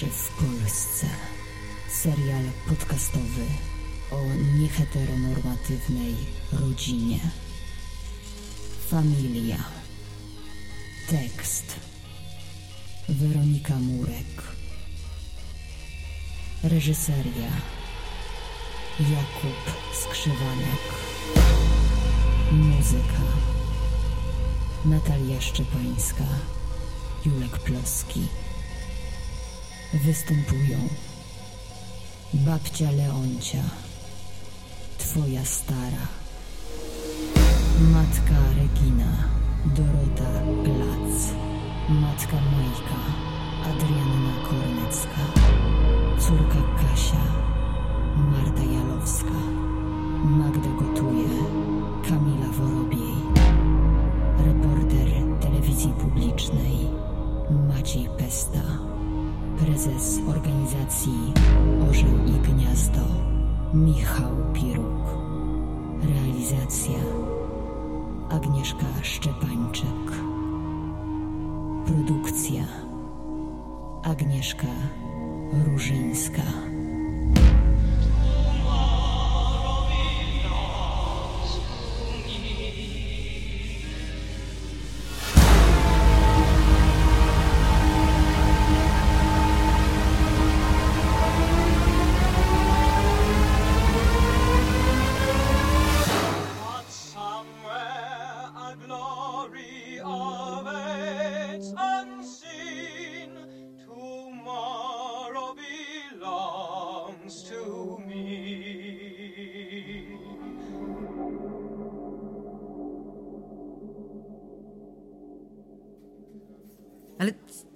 pierwszy w Polsce serial podcastowy o nieheteronormatywnej rodzinie. Familia. Tekst. Weronika Murek. Reżyseria. Jakub Skrzywanek. Muzyka. Natalia Szczepańska. Julek Ploski. Występują. Babcia Leoncia, twoja stara, matka Regina, Dorota Glac, matka Majka, Adrianna Kornecka, córka Kasia, Marta Jalowska, Magda Gotuje, Kamila Worobiej, reporter telewizji publicznej Maciej Pesta, prezes organizacji Orzeł i Gniazdo Michał Piruk, realizacja Agnieszka Szczepańczyk, produkcja Agnieszka Różyńska.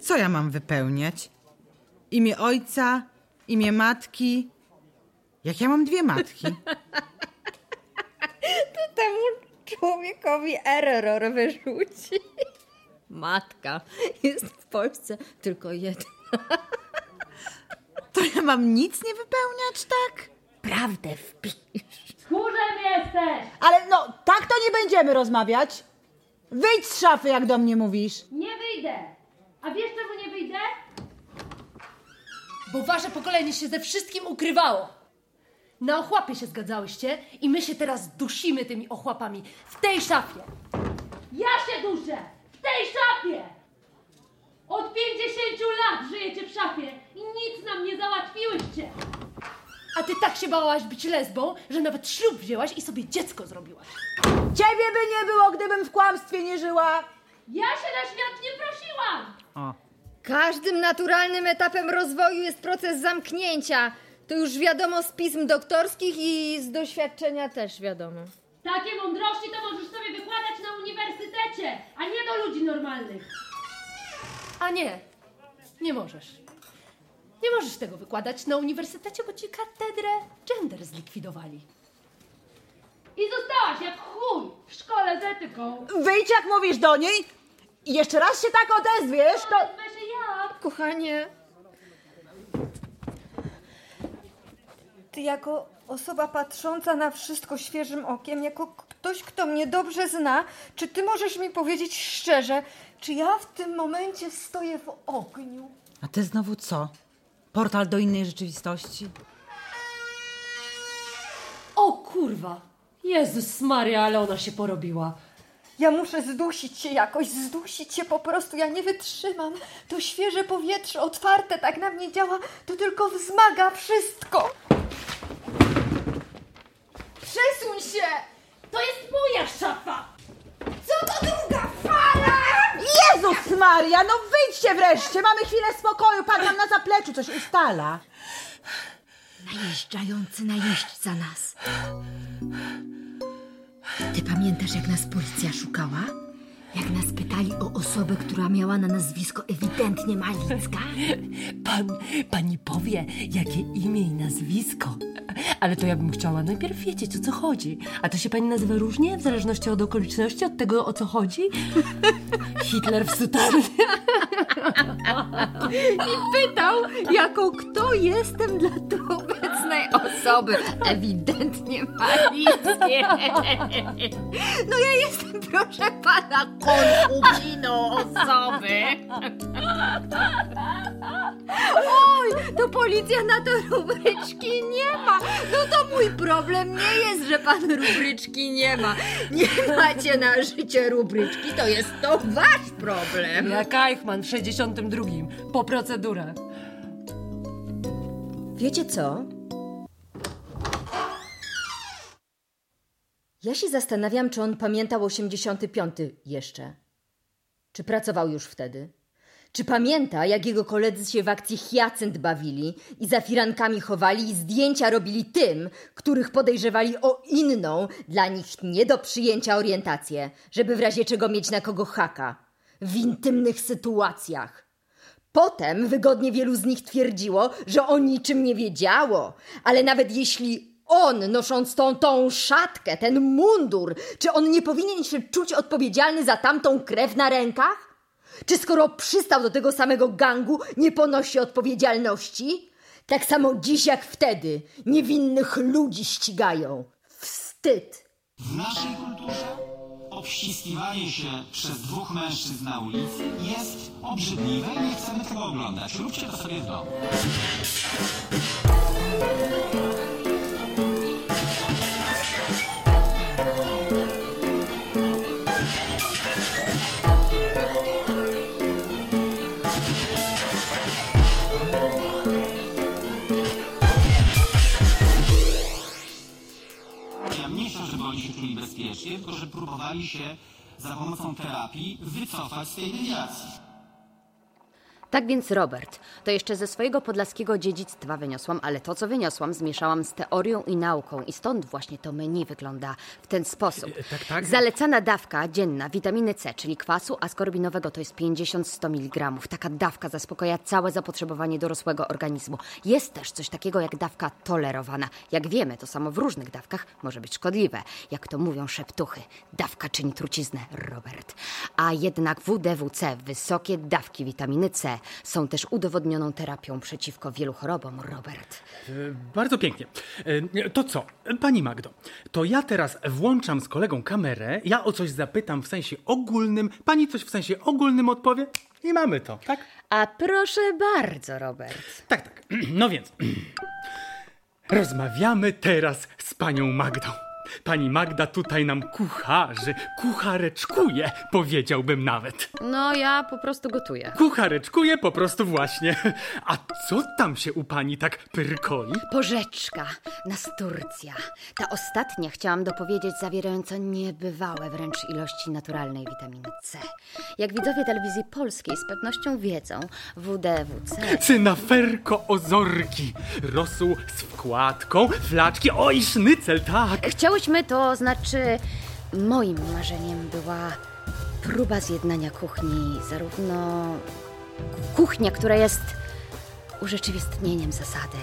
Co ja mam wypełniać? Imię ojca, imię matki. Jak ja mam dwie matki? temu człowiekowi error wyrzuci. Matka jest w Polsce tylko jedna. To ja mam nic nie wypełniać, tak? Prawdę wpisz. Tchórzem jesteś! Ale no, tak to nie będziemy rozmawiać. Wyjdź z szafy, jak do mnie mówisz. Nie wyjdę! A wiesz czemu nie wyjdę? Bo wasze pokolenie się ze wszystkim ukrywało. Na ochłapy się zgadzałyście i my się teraz dusimy tymi ochłapami w tej szafie. Ja się duszę! W tej szafie! Od 50 lat żyjecie w szafie i nic nam nie załatwiłyście! A ty tak się bałaś być lesbą, że nawet ślub wzięłaś i sobie dziecko zrobiłaś. Ciebie by nie było, gdybym w kłamstwie nie żyła. Ja się na świat nie prosiłam! O, Każdym naturalnym etapem rozwoju jest proces zamknięcia. To już wiadomo z pism doktorskich i z doświadczenia też wiadomo. Takie mądrości to możesz sobie wykładać na uniwersytecie, a nie do ludzi normalnych. A nie, nie możesz. Nie możesz tego wykładać na uniwersytecie, bo ci katedrę gender zlikwidowali. I zostałaś jak chuj w szkole z etyką. Wyjdź, jak mówisz do niej. I jeszcze raz się tak odezwiesz, to... Kochanie. Ty jako osoba patrząca na wszystko świeżym okiem, jako ktoś, kto mnie dobrze zna, czy ty możesz mi powiedzieć szczerze, czy ja w tym momencie stoję w ogniu? a ty znowu co? Portal do innej rzeczywistości? O kurwa! Jezus Maria, ale ona się porobiła. Ja muszę zdusić się jakoś, zdusić się po prostu, ja nie wytrzymam. To świeże powietrze, otwarte, tak na mnie działa, to tylko wzmaga wszystko. Przesuń się! To jest moja szafa! Co to druga fala? Jezus Maria, no wyjdźcie wreszcie. Mamy chwilę spokoju. Pan nam na zapleczu coś ustala. Najeżdżający najeźdźca nas. Ty pamiętasz, jak nas policja szukała? Jak nas pytali o osobę, która miała na nazwisko ewidentnie Malicka? Pan, pani powie, jakie imię i nazwisko. Ale to ja bym chciała najpierw wiedzieć, o co chodzi. A to się pani nazywa różnie, w zależności od okoliczności, od tego, o co chodzi? Hitler w sutannie. Pytał, jako kto jestem dla obecnej osoby ewidentnie malickie. No ja jestem, proszę pana, konkubiną osoby. Oj, to policja na to rubryczki nie ma. No to mój problem nie jest, że pan rubryczki nie ma. Nie macie na życie rubryczki, to jest to wasz problem. Jak Eichmann w 62. Po procedurach. Wiecie co? Ja się zastanawiam, czy on pamiętał 85 jeszcze. Czy pracował już wtedy? Czy pamięta, jak jego koledzy się w akcji Hyacynt bawili i za firankami chowali i zdjęcia robili tym, których podejrzewali o inną, dla nich nie do przyjęcia orientację, żeby w razie czego mieć na kogo haka? W intymnych sytuacjach. Potem wygodnie wielu z nich twierdziło, że o niczym nie wiedziało, ale nawet jeśli on, nosząc tą, tą szatkę, ten mundur, czy on nie powinien się czuć odpowiedzialny za tamtą krew na rękach? Czy skoro przystał do tego samego gangu, nie ponosi odpowiedzialności? Tak samo dziś jak wtedy niewinnych ludzi ścigają. Wstyd! W naszej kulturze obściskiwanie się przez dwóch mężczyzn na ulicy jest obrzydliwe i nie chcemy tego oglądać. Róbcie to sobie w domu. Mniejsza, żeby oni się czuli bezpiecznie, tylko że próbowali się za pomocą terapii wycofać z tej dewiacji. Tak więc, Robert, to jeszcze ze swojego podlaskiego dziedzictwa wyniosłam, ale to, co wyniosłam, zmieszałam z teorią i nauką i stąd właśnie to menu wygląda w ten sposób. tak, tak. Zalecana dawka dzienna witaminy C, czyli kwasu askorbinowego, to jest 50-100 mg. Taka dawka zaspokaja całe zapotrzebowanie dorosłego organizmu. Jest też coś takiego jak dawka tolerowana. Jak wiemy, to samo w różnych dawkach może być szkodliwe. Jak to mówią szeptuchy, dawka czyni truciznę, Robert. A jednak WDWC, wysokie dawki witaminy C, są też udowodnioną terapią przeciwko wielu chorobom, Robert. E, Bardzo pięknie. E, To co, pani Magdo, to ja teraz włączam z kolegą kamerę, ja o coś zapytam w sensie ogólnym, pani coś w sensie ogólnym odpowie i mamy to, tak? A proszę bardzo, Robert. Tak, tak. No więc, rozmawiamy teraz z panią Magdą. Pani Magda tutaj nam kucharzy, kuchareczkuje, powiedziałbym nawet. No, ja po prostu gotuję. Kuchareczkuje po prostu właśnie. A co tam się u pani tak pyrkoli? Porzeczka, nasturcja. Ta ostatnia chciałam dopowiedzieć, zawierająca niebywałe wręcz ilości naturalnej witaminy C. Jak widzowie telewizji polskiej z pewnością wiedzą, WDWC Cynaferko ozorki, rosół z wkładką, flaczki, oj sznycel, tak. Chciałyśmy, to znaczy moim marzeniem była próba zjednania kuchni, zarówno kuchnia, która jest urzeczywistnieniem zasady,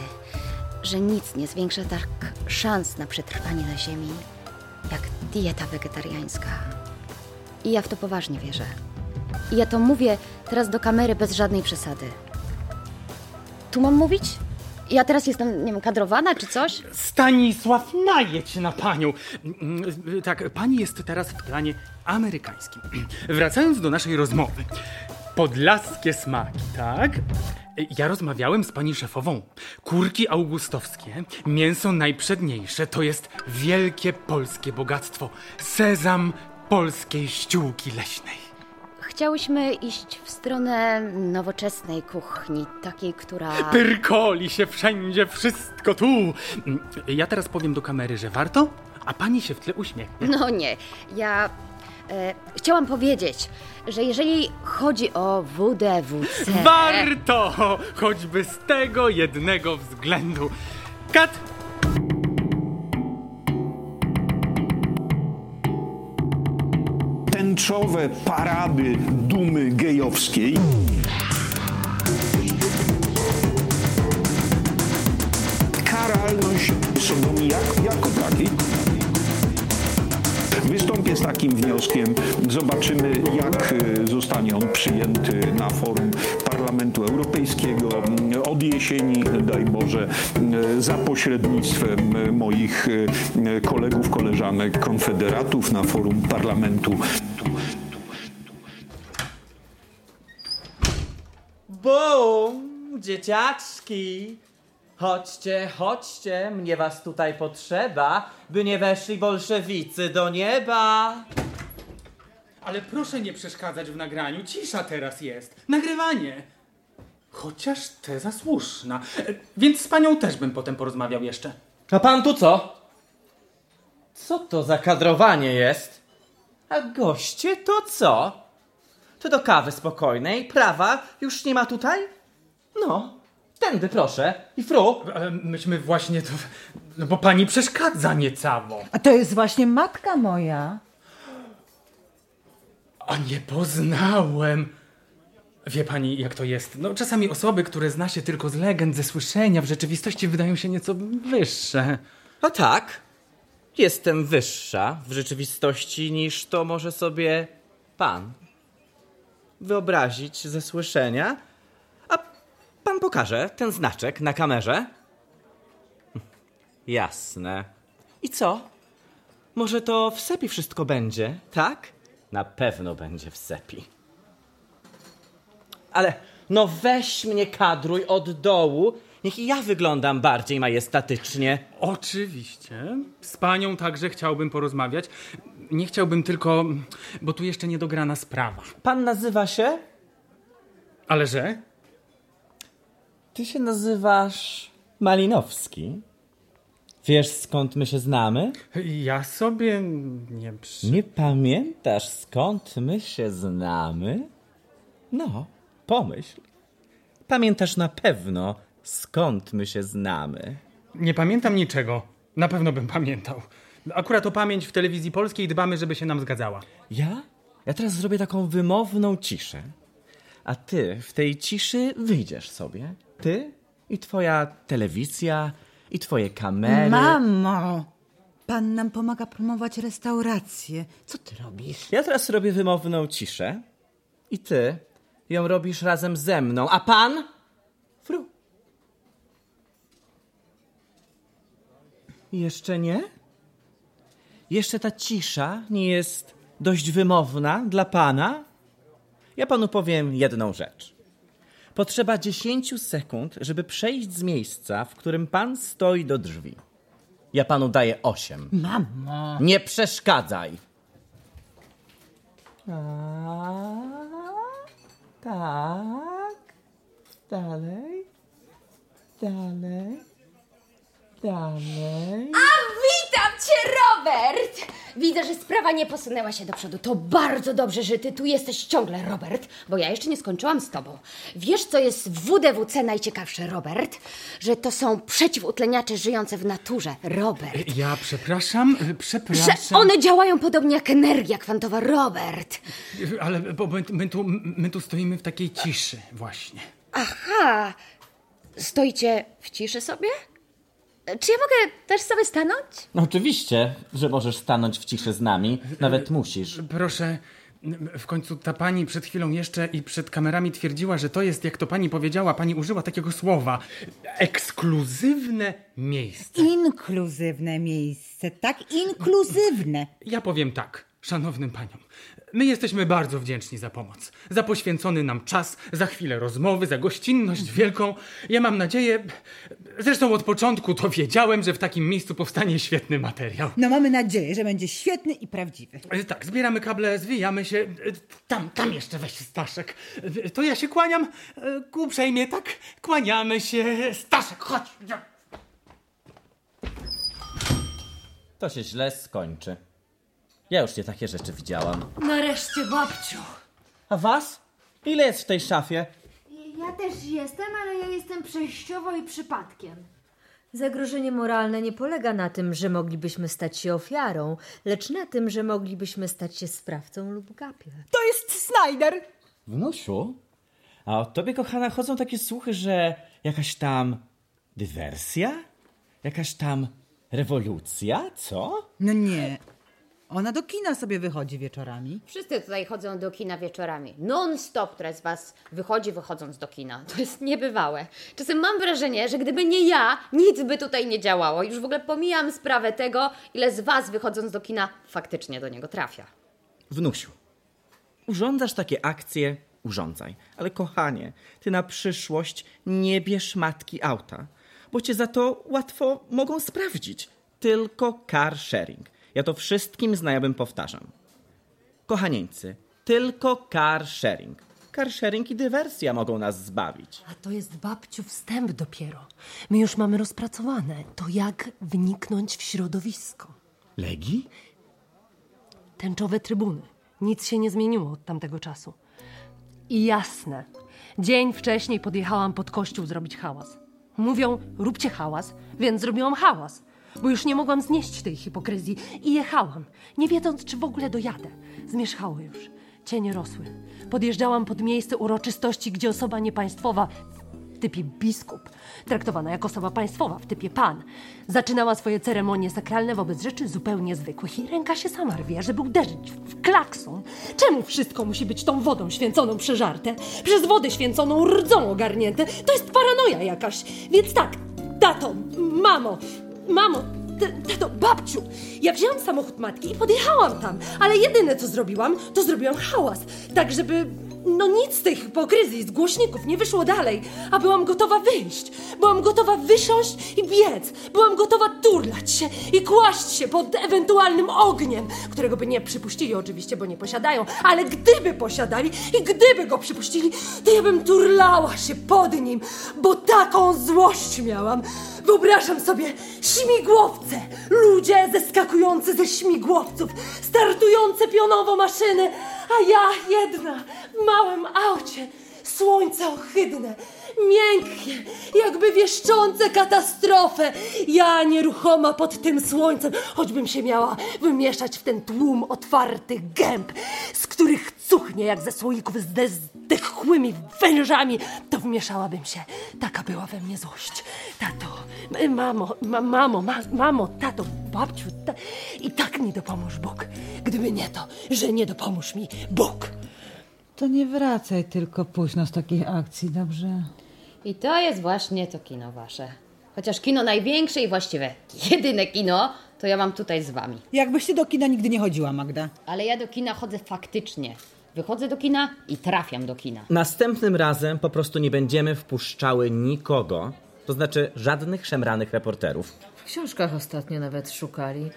że nic nie zwiększa tak szans na przetrwanie na ziemi, jak dieta wegetariańska. I ja w to poważnie wierzę. I ja to mówię teraz do kamery bez żadnej przesady. Tu mam mówić? Ja teraz jestem, nie wiem, kadrowana czy coś? Stanisław, najedź na panią. Mm, Tak, pani jest teraz w planie amerykańskim. Wracając do naszej rozmowy. Podlaskie smaki, tak? Ja rozmawiałem z pani szefową. Kurki augustowskie, mięso najprzedniejsze, to jest wielkie polskie bogactwo. Sezam polskiej ściółki leśnej. Chciałyśmy iść w stronę nowoczesnej kuchni, takiej, która... Pyrkoli się wszędzie, wszystko tu. Ja teraz powiem do kamery, że warto, a pani się w tle uśmiechnie. No nie, ja e, chciałam powiedzieć, że jeżeli chodzi o WDWC... Warto! Choćby z tego jednego względu. Kat! Tęczowe parady dumy gejowskiej. Karalność sodomii jak, jako takiej. Wystąpię z takim wnioskiem. Zobaczymy, jak y, zostanie on przyjęty na forum. Parlamentu Europejskiego od jesieni, daj Boże, mm, za pośrednictwem e, moich e, kolegów, koleżanek, konfederatów na forum parlamentu. Bum! Dzieciaczki! Chodźcie, chodźcie, mnie was tutaj potrzeba, by nie weszli bolszewicy do nieba. Ale proszę nie przeszkadzać w nagraniu. Cisza teraz jest. Nagrywanie. Chociaż teza słuszna. E, Więc z panią też bym potem porozmawiał jeszcze. A pan tu co? Co to za kadrowanie jest? A goście to co? To do kawy spokojnej, prawa już nie ma tutaj? No, tędy proszę. I fru. Ale myśmy właśnie to... No bo pani przeszkadza niecało. A to jest właśnie matka moja. A nie poznałem. Wie pani, jak to jest? No, czasami osoby, które zna się tylko z legend, ze słyszenia, w rzeczywistości wydają się nieco wyższe. No tak. Jestem wyższa w rzeczywistości niż to może sobie pan wyobrazić ze słyszenia. A pan pokaże ten znaczek na kamerze? Jasne. I co? Może to w sepi wszystko będzie, tak? Na pewno będzie w sepi. Ale no weź mnie kadruj od dołu, niech i ja wyglądam bardziej majestatycznie. Oczywiście. Z panią także chciałbym porozmawiać. Nie chciałbym tylko, bo tu jeszcze niedograna sprawa. Pan nazywa się? Ale że? Ty się nazywasz Malinowski. Wiesz skąd my się znamy? Ja sobie nie przy... Nie pamiętasz skąd my się znamy? No, pomyśl. Pamiętasz na pewno skąd my się znamy. Nie pamiętam niczego. Na pewno bym pamiętał. Akurat o pamięć w telewizji polskiej dbamy, żeby się nam zgadzała. Ja? Ja teraz zrobię taką wymowną ciszę. A ty w tej ciszy wyjdziesz sobie. Ty i twoja telewizja, i twoje kamery. Mamo! Pan nam pomaga promować restaurację. Co ty robisz? Ja teraz robię wymowną ciszę. I ty ją robisz razem ze mną. A pan? Fru. Jeszcze nie? Jeszcze ta cisza nie jest dość wymowna dla pana? Ja panu powiem jedną rzecz. Potrzeba 10 sekund, żeby przejść z miejsca, w którym pan stoi do drzwi. Ja panu daję 8. Mamo! Nie przeszkadzaj. Tak. Dalej. Dalej. Dalej. A witam cię, Robert! Widzę, że sprawa nie posunęła się do przodu. To bardzo dobrze, że ty tu jesteś ciągle, Robert, bo ja jeszcze nie skończyłam z tobą. Wiesz, co jest w WDWC najciekawsze, Robert? Że to są przeciwutleniacze żyjące w naturze, Robert. Ja przepraszam, Że przepraszam. one działają podobnie jak energia kwantowa, Robert. Ale bo my, my, tu, my tu stoimy w takiej ciszy właśnie. Aha, stoicie w ciszy sobie? Czy ja mogę też sobie stanąć? No Oczywiście, że możesz stanąć w ciszy z nami. Nawet musisz. Proszę, w końcu ta pani przed chwilą jeszcze i przed kamerami twierdziła, że to jest, jak to pani powiedziała, pani użyła takiego słowa, ekskluzywne miejsce. Inkluzywne miejsce, tak? Inkluzywne. Ja powiem tak, szanownym paniom. My jesteśmy bardzo wdzięczni za pomoc, za poświęcony nam czas, za chwilę rozmowy, za gościnność wielką. Ja mam nadzieję, zresztą od początku to wiedziałem, że w takim miejscu powstanie świetny materiał. No mamy nadzieję, że będzie świetny i prawdziwy. E, Tak, zbieramy kable, zwijamy się. E, Tam, tam jeszcze weź Staszek. E, To ja się kłaniam. e, Uprzejmie, tak? Kłaniamy się. Staszek, chodź. To się źle skończy. Ja już nie takie rzeczy widziałam. Nareszcie, babciu. A was? Ile jest w tej szafie? Ja też jestem, ale ja jestem przejściowo i przypadkiem. Zagrożenie moralne nie polega na tym, że moglibyśmy stać się ofiarą, lecz na tym, że moglibyśmy stać się sprawcą lub gapiem. To jest Snyder! Wnusiu? A o tobie, kochana, chodzą takie słuchy, że jakaś tam dywersja? Jakaś tam rewolucja? Co? No nie. Ona do kina sobie wychodzi wieczorami. Wszyscy tutaj chodzą do kina wieczorami. Non-stop teraz z Was wychodzi, wychodząc do kina. To jest niebywałe. Czasem mam wrażenie, że gdyby nie ja, nic by tutaj nie działało. Już w ogóle pomijam sprawę tego, ile z Was wychodząc do kina faktycznie do niego trafia. Wnusiu, urządzasz takie akcje, urządzaj. Ale kochanie, ty na przyszłość nie bierz matki auta, bo cię za to łatwo mogą sprawdzić. Tylko car sharing. Ja to wszystkim znajomym powtarzam. Kochanieńcy, tylko car sharing. Car sharing i dywersja mogą nas zbawić. A to jest babciu wstęp dopiero. My już mamy rozpracowane to, jak wniknąć w środowisko. Legi? Tęczowe trybuny. Nic się nie zmieniło od tamtego czasu. I jasne, dzień wcześniej podjechałam pod kościół zrobić hałas. Mówią, róbcie hałas, więc zrobiłam hałas. Bo już nie mogłam znieść tej hipokryzji i jechałam, nie wiedząc, czy w ogóle dojadę. Zmierzchało już. Cienie rosły. Podjeżdżałam pod miejsce uroczystości, gdzie osoba niepaństwowa w typie biskup, traktowana jak osoba państwowa w typie pan, zaczynała swoje ceremonie sakralne wobec rzeczy zupełnie zwykłych i ręka się sama rwie, żeby uderzyć w klakson. Czemu wszystko musi być tą wodą święconą przeżarte? Przez wodę święconą rdzą ogarnięte? To jest paranoja jakaś. Więc tak, tato, mamo, mamo, tato, babciu, ja wzięłam samochód matki i podjechałam tam, ale jedyne co zrobiłam, to zrobiłam hałas, tak żeby no nic z tej hipokryzji, z głośników nie wyszło dalej, a byłam gotowa wyjść. Byłam gotowa wysiąść i biec. Byłam gotowa turlać się i kłaść się pod ewentualnym ogniem, którego by nie przypuścili oczywiście, bo nie posiadają, ale gdyby posiadali i gdyby go przypuścili, to ja bym turlała się pod nim, bo taką złość miałam. Wyobrażam sobie śmigłowce, ludzie zeskakujący ze śmigłowców, startujące pionowo maszyny, a ja jedna w małym aucie, słońce ohydne, miękkie, jakby wieszczące katastrofę. Ja nieruchoma pod tym słońcem, choćbym się miała wymieszać w ten tłum otwartych gęb, z których cuchnie jak ze słoików ze zdechłymi wężami, to wmieszałabym się. Taka była we mnie złość. Tato, mamo, ma, mamo, ma, mamo, tato, babciu, ta, i tak mi dopomóż Bóg. Gdyby nie to, że nie dopomóż mi Bóg. To nie wracaj tylko późno z takich akcji, dobrze? I to jest właśnie to kino wasze. Chociaż kino największe i właściwe jedyne kino, to ja mam tutaj z wami. Jakbyś ty do kina nigdy nie chodziła, Magda. Ale ja do kina chodzę faktycznie. Wychodzę do kina i trafiam do kina. Następnym razem po prostu nie będziemy wpuszczały nikogo, to znaczy żadnych szemranych reporterów. W książkach ostatnio nawet szukali.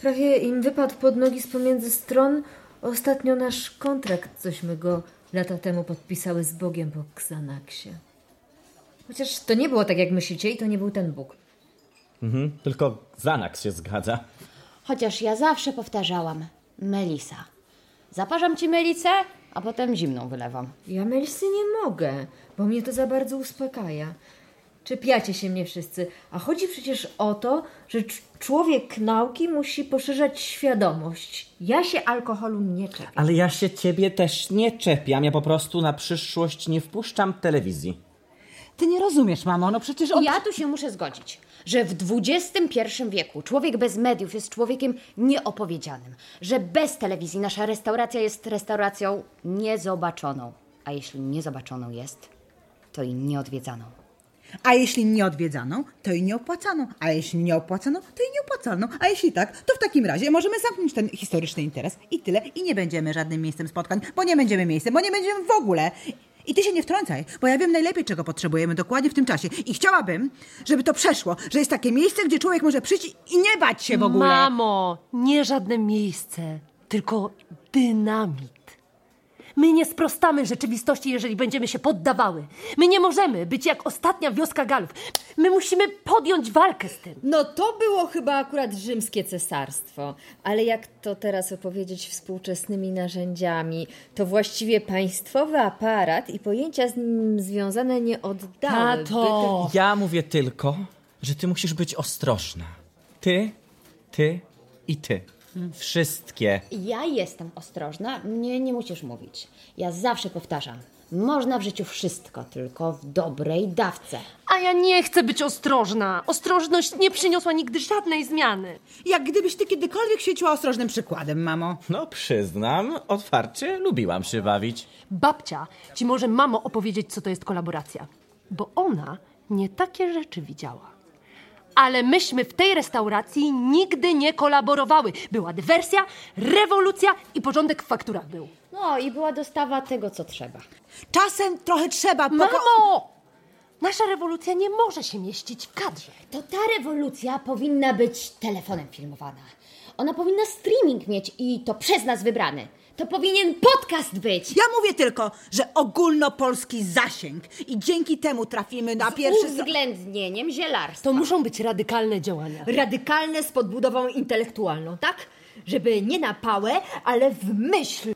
Prawie im wypadł pod nogi z pomiędzy stron. Ostatnio nasz kontrakt, cośmy go lata temu podpisały z Bogiem po Xanaxie. Chociaż to nie było tak, jak myślicie i to nie był ten Bóg. Mhm, tylko Xanax się zgadza. Chociaż ja zawsze powtarzałam, Melisa. Zaparzam ci melicę, a potem zimną wylewam. Ja Melisy nie mogę, bo mnie to za bardzo uspokaja. Czepiacie się mnie wszyscy, a chodzi przecież o to, że cz- człowiek nauki musi poszerzać świadomość. Ja się alkoholu nie czepiam. Ale ja się ciebie też nie czepiam, ja po prostu na przyszłość nie wpuszczam telewizji. Ty nie rozumiesz, mamo, no przecież on... Ja tu się muszę zgodzić, że w XXI wieku człowiek bez mediów jest człowiekiem nieopowiedzianym, że bez telewizji nasza restauracja jest restauracją niezobaczoną, a jeśli niezobaczoną jest, to i nieodwiedzaną. A jeśli nie odwiedzaną, to i nie opłacaną. A jeśli nie opłacaną, to i nie opłacaną. A jeśli tak, to w takim razie możemy zamknąć ten historyczny interes i tyle. I nie będziemy żadnym miejscem spotkań, bo nie będziemy miejscem, bo nie będziemy w ogóle. I ty się nie wtrącaj, bo ja wiem najlepiej, czego potrzebujemy dokładnie w tym czasie. I chciałabym, żeby to przeszło, że jest takie miejsce, gdzie człowiek może przyjść i nie bać się w ogóle. Mamo, nie żadne miejsce, tylko dynamit. My nie sprostamy rzeczywistości, jeżeli będziemy się poddawały. My nie możemy być jak ostatnia wioska Galów. My musimy podjąć walkę z tym. No to było chyba akurat rzymskie cesarstwo, ale jak to teraz opowiedzieć współczesnymi narzędziami, to właściwie państwowy aparat i pojęcia z nim związane nie oddały. Ja mówię tylko, że ty musisz być ostrożna. Ty, ty i ty. Wszystkie. Ja jestem ostrożna, mnie nie musisz mówić. Ja zawsze powtarzam, Można w życiu wszystko, tylko w dobrej dawce. A ja nie chcę być ostrożna. Ostrożność nie przyniosła nigdy żadnej zmiany. Jak gdybyś ty kiedykolwiek świeciła ostrożnym przykładem, mamo. No przyznam, otwarcie lubiłam się bawić. Babcia ci może mamo opowiedzieć, co to jest kolaboracja. Bo ona nie takie rzeczy widziała. Ale myśmy w tej restauracji nigdy nie kolaborowały. Była dywersja, rewolucja i porządek w fakturach był. No i była dostawa tego, co trzeba. Czasem trochę trzeba... Mamo! Nasza rewolucja nie może się mieścić w kadrze. To ta rewolucja powinna być telefonem filmowana. Ona powinna streaming mieć i to przez nas wybrany. To powinien podcast być. Ja mówię tylko, że ogólnopolski zasięg i dzięki temu trafimy na pierwszy... Z uwzględnieniem zielarstwa. To muszą być radykalne działania. Radykalne z podbudową intelektualną, tak? Żeby nie na pałę, ale w myśl.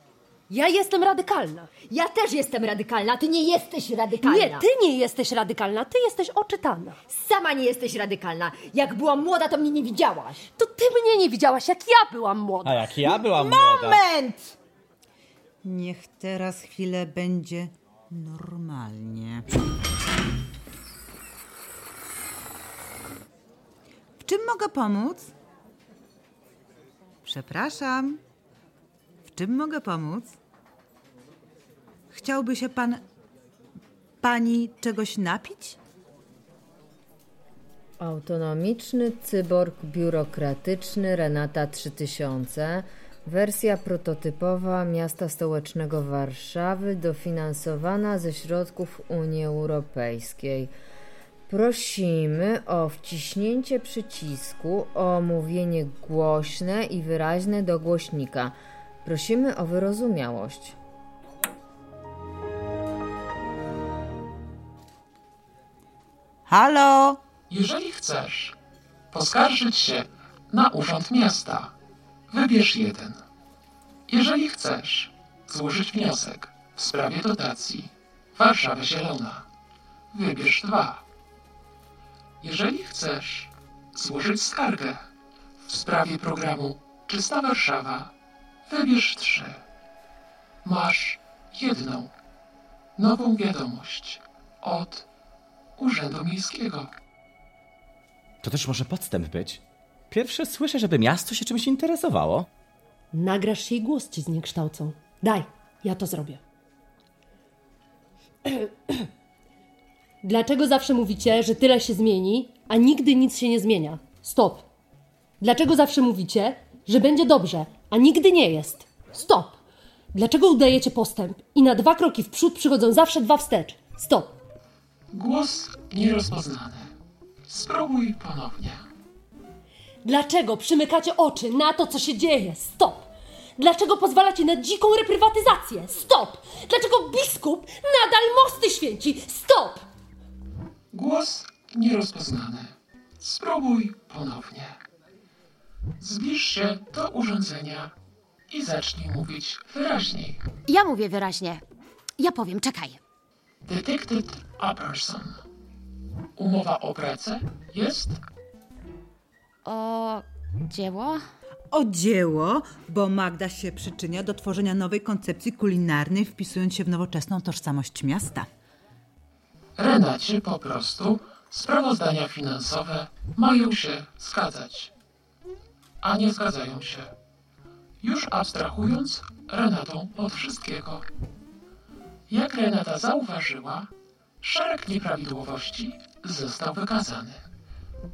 Ja jestem radykalna. Ja też jestem radykalna, ty nie jesteś radykalna. Nie, ty nie jesteś radykalna, ty jesteś oczytana. Sama nie jesteś radykalna. Jak byłam młoda, to mnie nie widziałaś. To ty mnie nie widziałaś, jak ja byłam młoda. A jak ja byłam młoda... Moment! Niech teraz chwilę będzie normalnie. W czym mogę pomóc? Przepraszam. W czym mogę pomóc? Chciałby się pan. pani czegoś napić? Autonomiczny cyborg biurokratyczny Renata 3000. Wersja prototypowa miasta stołecznego Warszawy, dofinansowana ze środków Unii Europejskiej. Prosimy o wciśnięcie przycisku, o mówienie głośne i wyraźne do głośnika. Prosimy o wyrozumiałość. Halo? Jeżeli chcesz poskarżyć się na Urząd Miasta, wybierz jeden. Jeżeli chcesz złożyć wniosek w sprawie dotacji Warszawa Zielona, wybierz dwa. Jeżeli chcesz złożyć skargę w sprawie programu Czysta Warszawa, wybierz trzy. Masz jedną nową wiadomość od Urzędu Miejskiego. To też może podstęp być. Pierwsze słyszę, żeby miasto się czymś interesowało. Nagrasz i głos ci zniekształcą. Daj, ja to zrobię. Dlaczego zawsze mówicie, że tyle się zmieni, a nigdy nic się nie zmienia? Stop. Dlaczego zawsze mówicie, że będzie dobrze, a nigdy nie jest? Stop. Dlaczego udajecie postęp i na dwa kroki w przód przychodzą zawsze dwa wstecz? Stop. Głos nierozpoznany. Spróbuj ponownie. Dlaczego przymykacie oczy na to, co się dzieje? Stop! Dlaczego pozwalacie na dziką reprywatyzację? Stop! Dlaczego biskup nadal mosty święci? Stop! Głos nierozpoznany. Spróbuj ponownie. Zbliż się do urządzenia i zacznij mówić wyraźniej. Ja mówię wyraźnie. Ja powiem, czekaj. Detected a person. Umowa o pracę jest O dzieło? O dzieło, bo Magda się przyczynia do tworzenia nowej koncepcji kulinarnej, wpisując się w nowoczesną tożsamość miasta. Renacie po prostu sprawozdania finansowe mają się zgadzać, a nie zgadzają się. Już abstrahując Renatą od wszystkiego. Jak Renata zauważyła, szereg nieprawidłowości został wykazany.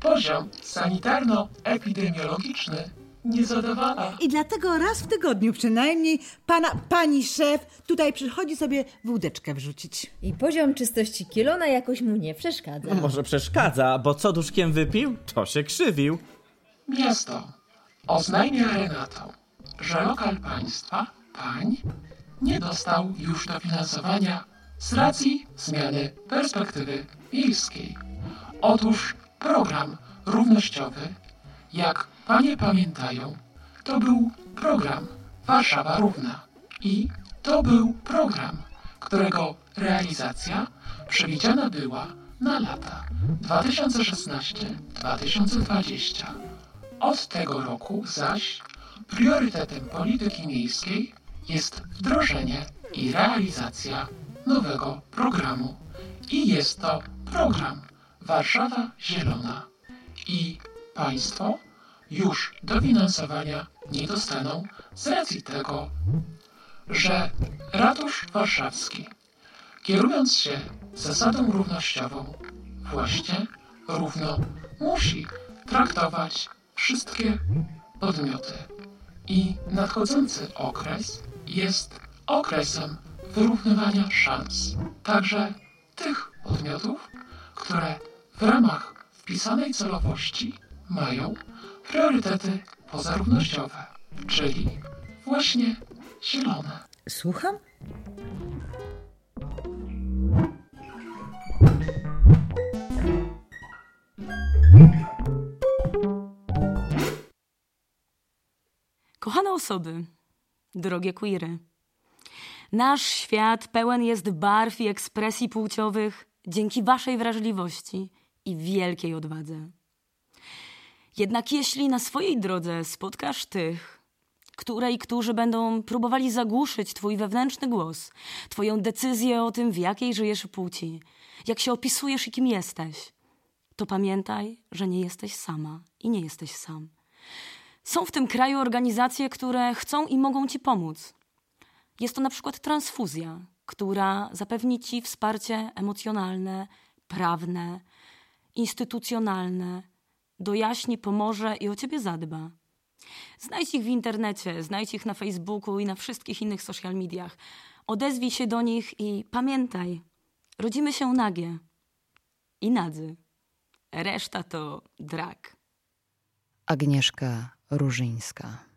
Poziom sanitarno-epidemiologiczny nie zadowala. I dlatego raz w tygodniu przynajmniej pana, pani szef tutaj przychodzi sobie wódeczkę wrzucić. I poziom czystości kielona jakoś mu nie przeszkadza. No może przeszkadza, bo co duszkiem wypił, to się krzywił. Miasto oznajmia Renatą, że lokal państwa, pań, nie dostał już dofinansowania z racji zmiany perspektywy miejskiej. Otóż program równościowy, jak panie pamiętają, to był program Warszawa Równa. I to był program, którego realizacja przewidziana była na lata 2016-2020. Od tego roku zaś priorytetem polityki miejskiej jest wdrożenie i realizacja nowego programu. I jest to program Warszawa Zielona. I Państwo już dofinansowania nie dostaną z racji tego, że Ratusz Warszawski, kierując się zasadą równościową, właśnie równo musi traktować wszystkie podmioty. I nadchodzący okres jest okresem wyrównywania szans, także tych podmiotów, które w ramach wpisanej celowości mają priorytety pozarównościowe, czyli właśnie zielone. Słucham? Kochane osoby, drogie queery, nasz świat pełen jest barw i ekspresji płciowych dzięki waszej wrażliwości i wielkiej odwadze. Jednak jeśli na swojej drodze spotkasz tych, które i którzy będą próbowali zagłuszyć twój wewnętrzny głos, twoją decyzję o tym, w jakiej żyjesz płci, jak się opisujesz i kim jesteś, to pamiętaj, że nie jesteś sama i nie jesteś sam. Są w tym kraju organizacje, które chcą i mogą ci pomóc. Jest to na przykład transfuzja, która zapewni ci wsparcie emocjonalne, prawne, instytucjonalne, dojaśni, pomoże i o ciebie zadba. Znajdź ich w internecie, znajdź ich na Facebooku i na wszystkich innych social mediach. Odezwij się do nich i pamiętaj, rodzimy się nagie i nadzy. Reszta to drak. Agnieszka Różyńska